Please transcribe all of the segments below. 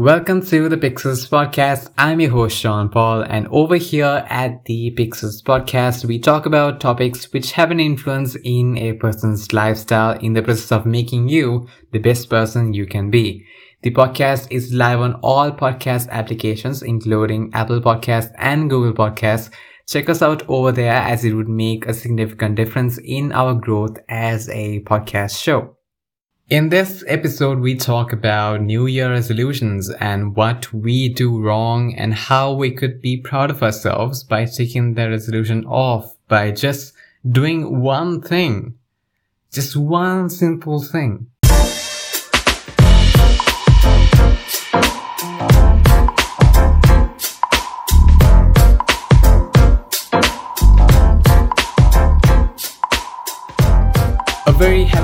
Welcome to the Pixels Podcast. I'm your host, Sean Paul, and over here at the Pixels Podcast, we talk about topics which have an influence in a person's lifestyle in the process of making you the best person you can be. The podcast is live on all podcast applications, including Apple Podcasts and Google Podcasts. Check us out over there as it would make a significant difference in our growth as a podcast show. In this episode, we talk about New Year resolutions and what we do wrong and how we could be proud of ourselves by taking the resolution off by just doing one thing. Just one simple thing.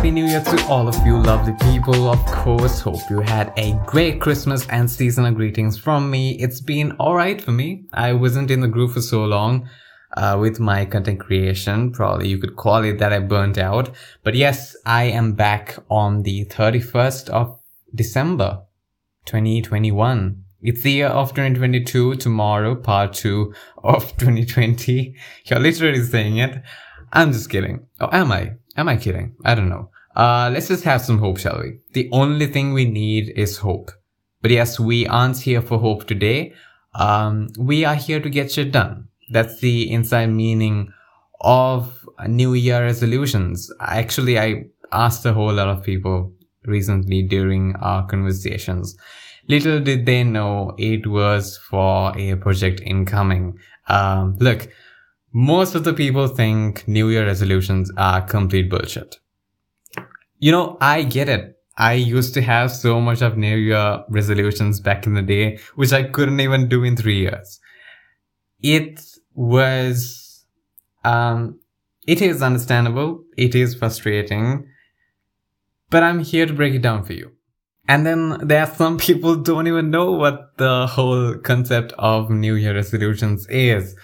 Happy new year to all of you lovely people. Of course, hope you had a great Christmas and seasonal greetings from me. It's been alright for me. I wasn't in the groove for so long. Uh, with my content creation. Probably you could call it that I burnt out. But yes, I am back on the 31st of December 2021. It's the year of 2022. Tomorrow, part two of 2020. You're literally saying it. I'm just kidding. Or am I? Am I kidding? I don't know. Uh, let's just have some hope, shall we? The only thing we need is hope. But yes, we aren't here for hope today. Um, we are here to get shit done. That's the inside meaning of New Year resolutions. Actually, I asked a whole lot of people recently during our conversations. Little did they know it was for a project incoming. Um, look, most of the people think New Year resolutions are complete bullshit. You know, I get it. I used to have so much of New Year resolutions back in the day, which I couldn't even do in three years. It was, um, it is understandable. It is frustrating, but I'm here to break it down for you. And then there are some people don't even know what the whole concept of New Year resolutions is.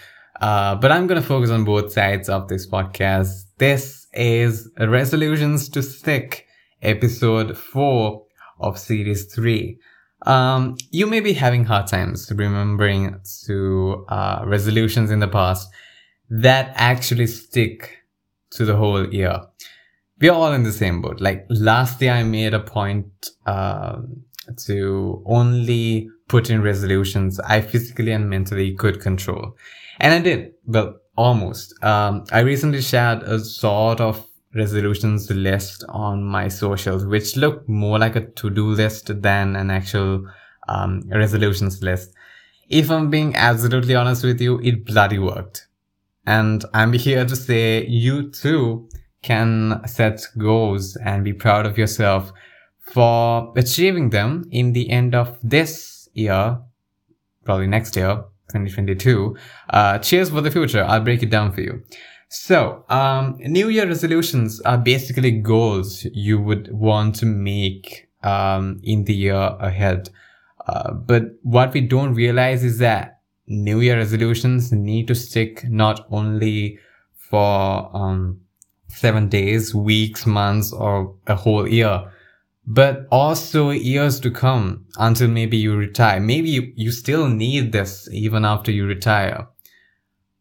Uh, but I'm going to focus on both sides of this podcast. This is Resolutions to Stick, episode four of series three. Um, you may be having hard times remembering to uh, resolutions in the past that actually stick to the whole year. We're all in the same boat. Like last year, I made a point uh, to only put in resolutions I physically and mentally could control. And I did. Well, almost. Um, I recently shared a sort of resolutions list on my socials, which looked more like a to-do list than an actual um, resolutions list. If I'm being absolutely honest with you, it bloody worked. And I'm here to say you too can set goals and be proud of yourself for achieving them in the end of this year, probably next year, 2022. Uh, cheers for the future. I'll break it down for you. So, um, New Year resolutions are basically goals you would want to make um, in the year ahead. Uh, but what we don't realize is that New Year resolutions need to stick not only for um, seven days, weeks, months, or a whole year, but also years to come until maybe you retire. Maybe you, you still need this even after you retire.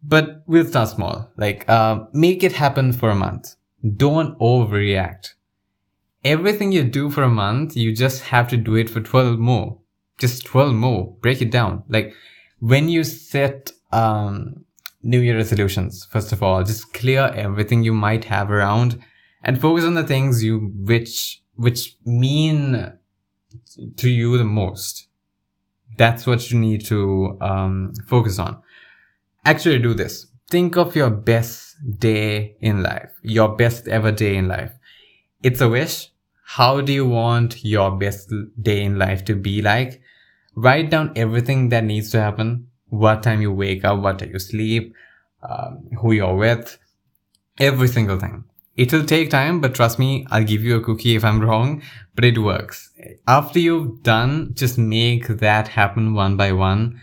But we'll start small. Like, uh, make it happen for a month. Don't overreact. Everything you do for a month, you just have to do it for 12 more. Just 12 more. Break it down. Like, when you set, um, New Year resolutions, first of all, just clear everything you might have around and focus on the things you, which which mean to you the most. That's what you need to um, focus on. Actually, do this. Think of your best day in life, your best ever day in life. It's a wish. How do you want your best day in life to be like? Write down everything that needs to happen. What time you wake up, what time you sleep, um, who you're with, every single thing. It'll take time, but trust me, I'll give you a cookie if I'm wrong, but it works. After you've done, just make that happen one by one.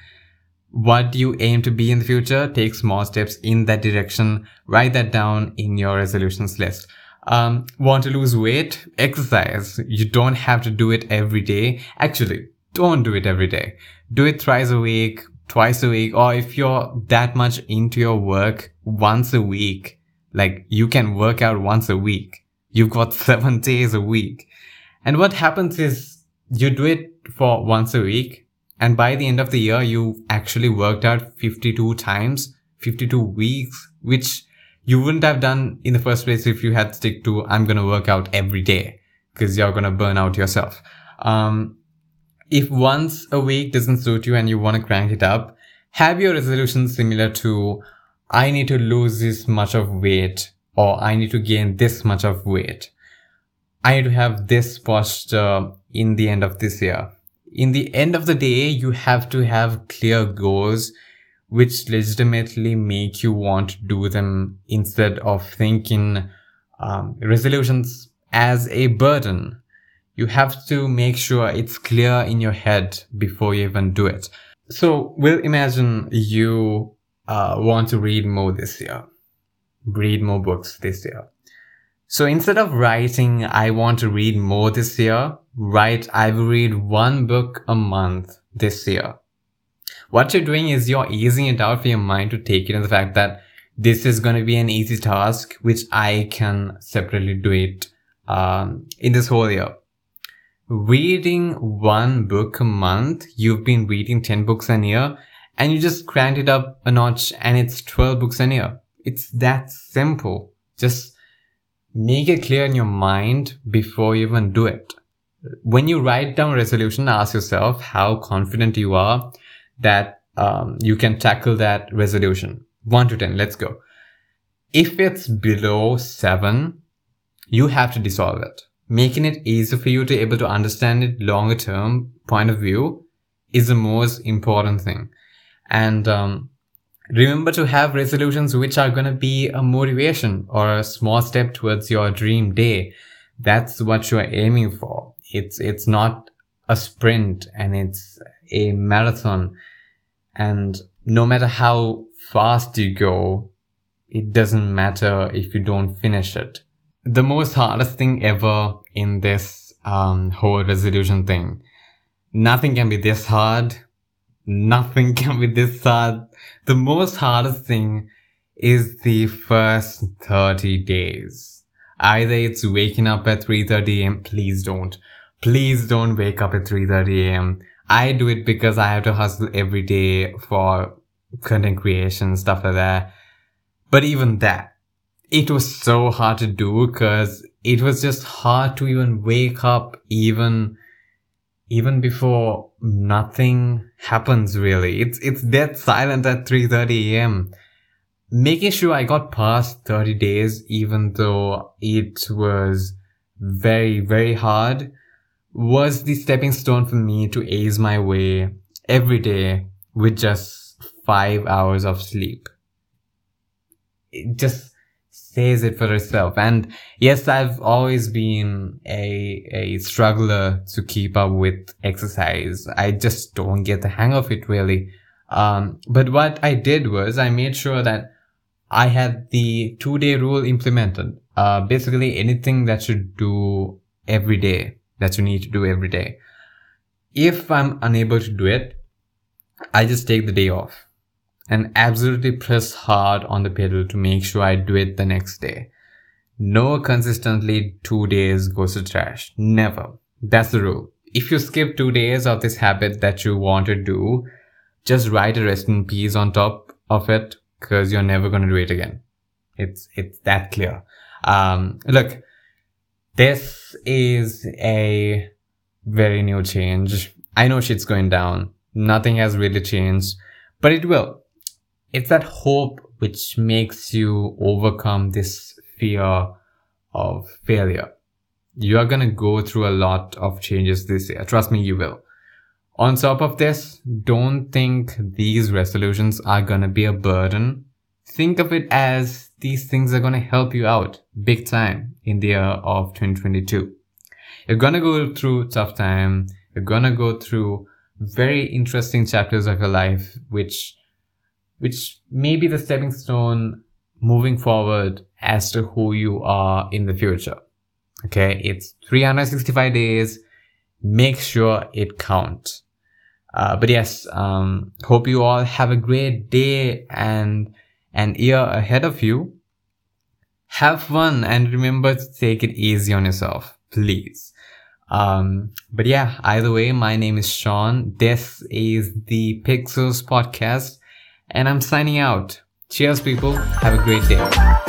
What you aim to be in the future, take small steps in that direction. Write that down in your resolutions list. Um, want to lose weight? Exercise. You don't have to do it every day. Actually, don't do it every day. Do it thrice a week, twice a week, or if you're that much into your work, once a week. Like you can work out once a week. You've got seven days a week. And what happens is you do it for once a week. And by the end of the year, you actually worked out 52 times, 52 weeks, which you wouldn't have done in the first place if you had stick to, I'm going to work out every day because you're going to burn out yourself. Um, if once a week doesn't suit you and you want to crank it up, have your resolution similar to, I need to lose this much of weight or I need to gain this much of weight. I need to have this posture in the end of this year. In the end of the day, you have to have clear goals which legitimately make you want to do them instead of thinking um, resolutions as a burden. You have to make sure it's clear in your head before you even do it. So we'll imagine you uh, want to read more this year, read more books this year. So instead of writing, I want to read more this year, write, I will read one book a month this year what you're doing is you're easing it out for your mind to take it in the fact that this is going to be an easy task, which I can separately do it um, in this whole year. Reading one book a month, you've been reading 10 books a year, and you just cranked it up a notch and it's 12 books in a year. It's that simple. Just make it clear in your mind before you even do it. When you write down a resolution, ask yourself how confident you are that um, you can tackle that resolution. 1 to 10, let's go. If it's below 7, you have to dissolve it. Making it easier for you to be able to understand it longer term point of view is the most important thing. And um, remember to have resolutions which are going to be a motivation or a small step towards your dream day. That's what you're aiming for. It's, it's not a sprint and it's a marathon. And no matter how fast you go, it doesn't matter if you don't finish it. The most hardest thing ever in this um, whole resolution thing. Nothing can be this hard. Nothing can be this hard. The most hardest thing is the first 30 days. Either it's waking up at 3.30 am. Please don't. Please don't wake up at 3.30 am. I do it because I have to hustle every day for content creation, stuff like that. But even that, it was so hard to do because it was just hard to even wake up even, even before nothing happens really. It's, it's dead silent at 3.30 am. Making sure I got past 30 days, even though it was very, very hard was the stepping stone for me to ace my way every day with just five hours of sleep. It just says it for itself. And yes, I've always been a, a struggler to keep up with exercise. I just don't get the hang of it really. Um, but what I did was I made sure that I had the two day rule implemented. Uh, basically anything that you do every day that you need to do every day. If I'm unable to do it, I just take the day off and absolutely press hard on the pedal to make sure I do it the next day. No consistently two days goes to trash. Never. That's the rule. If you skip two days of this habit that you want to do, just write a rest in peace on top of it because you're never going to do it again. It's, it's that clear. Um, look, this is a very new change. I know shit's going down. Nothing has really changed, but it will. It's that hope which makes you overcome this fear of failure. You are going to go through a lot of changes this year. Trust me, you will. On top of this, don't think these resolutions are going to be a burden. Think of it as these things are going to help you out big time in the year of 2022. You're going to go through tough time. You're going to go through very interesting chapters of your life, which, which may be the stepping stone moving forward as to who you are in the future. Okay. It's 365 days. Make sure it counts. Uh, but yes, um, hope you all have a great day and an year ahead of you. Have fun and remember to take it easy on yourself, please. Um, but yeah, either way, my name is Sean. This is the Pixels podcast and I'm signing out. Cheers, people. Have a great day.